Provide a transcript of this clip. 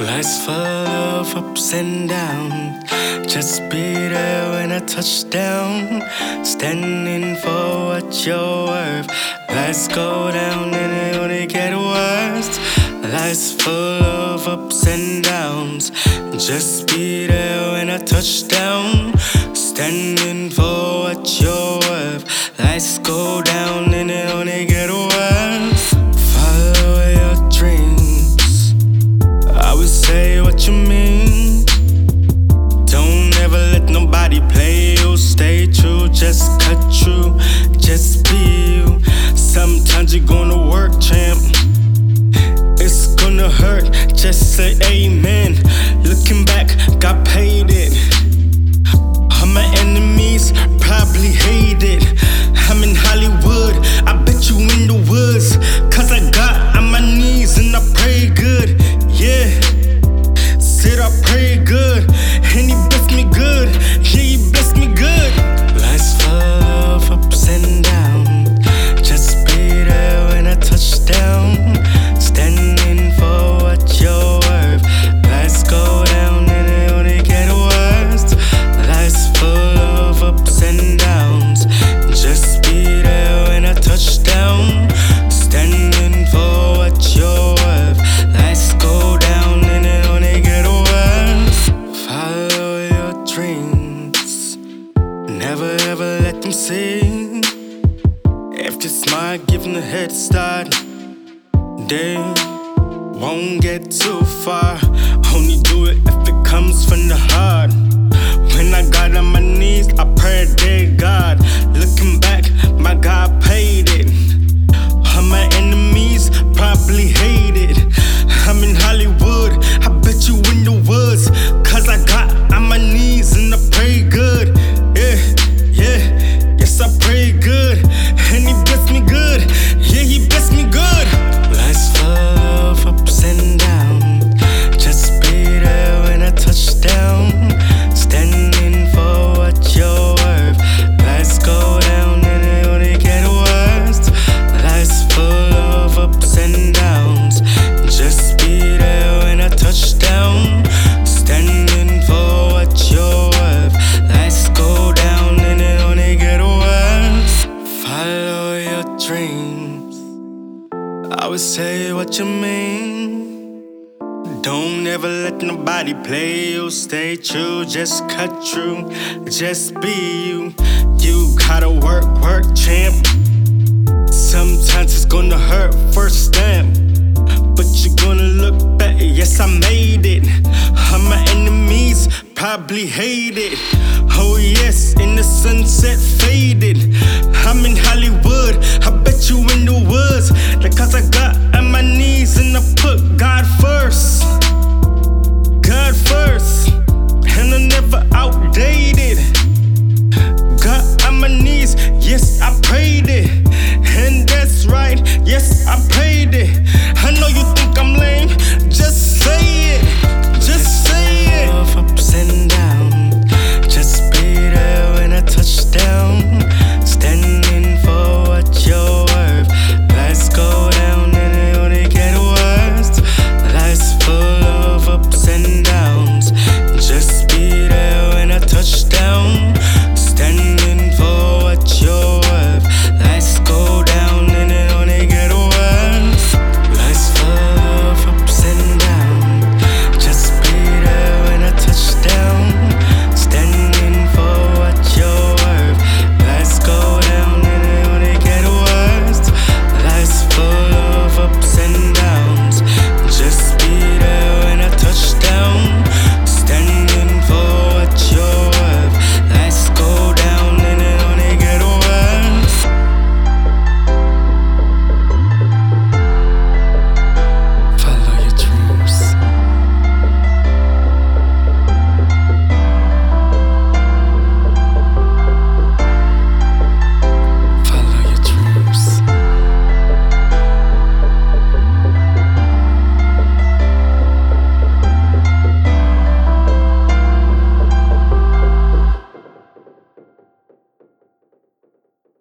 Life's full of ups and downs. Just be there when I touch down. Standing for what you're worth. Lights go down and it only get worse. Life's full of ups and downs. Just be there when I touch down. Standing for what you're worth. Lights go down just say amen. Looking back, got paid it. All my enemies probably hate it. They won't get too far. Only do it if it comes from the heart. When I got on my knees, I prayed, dear God. Your dreams. I would say what you mean. Don't ever let nobody play you. Stay true, just cut through, just be you. You gotta work, work, champ. Sometimes it's gonna hurt first stamp, but you're gonna look back. Yes, I made it. All my enemies probably hate it. Oh yes, in the sunset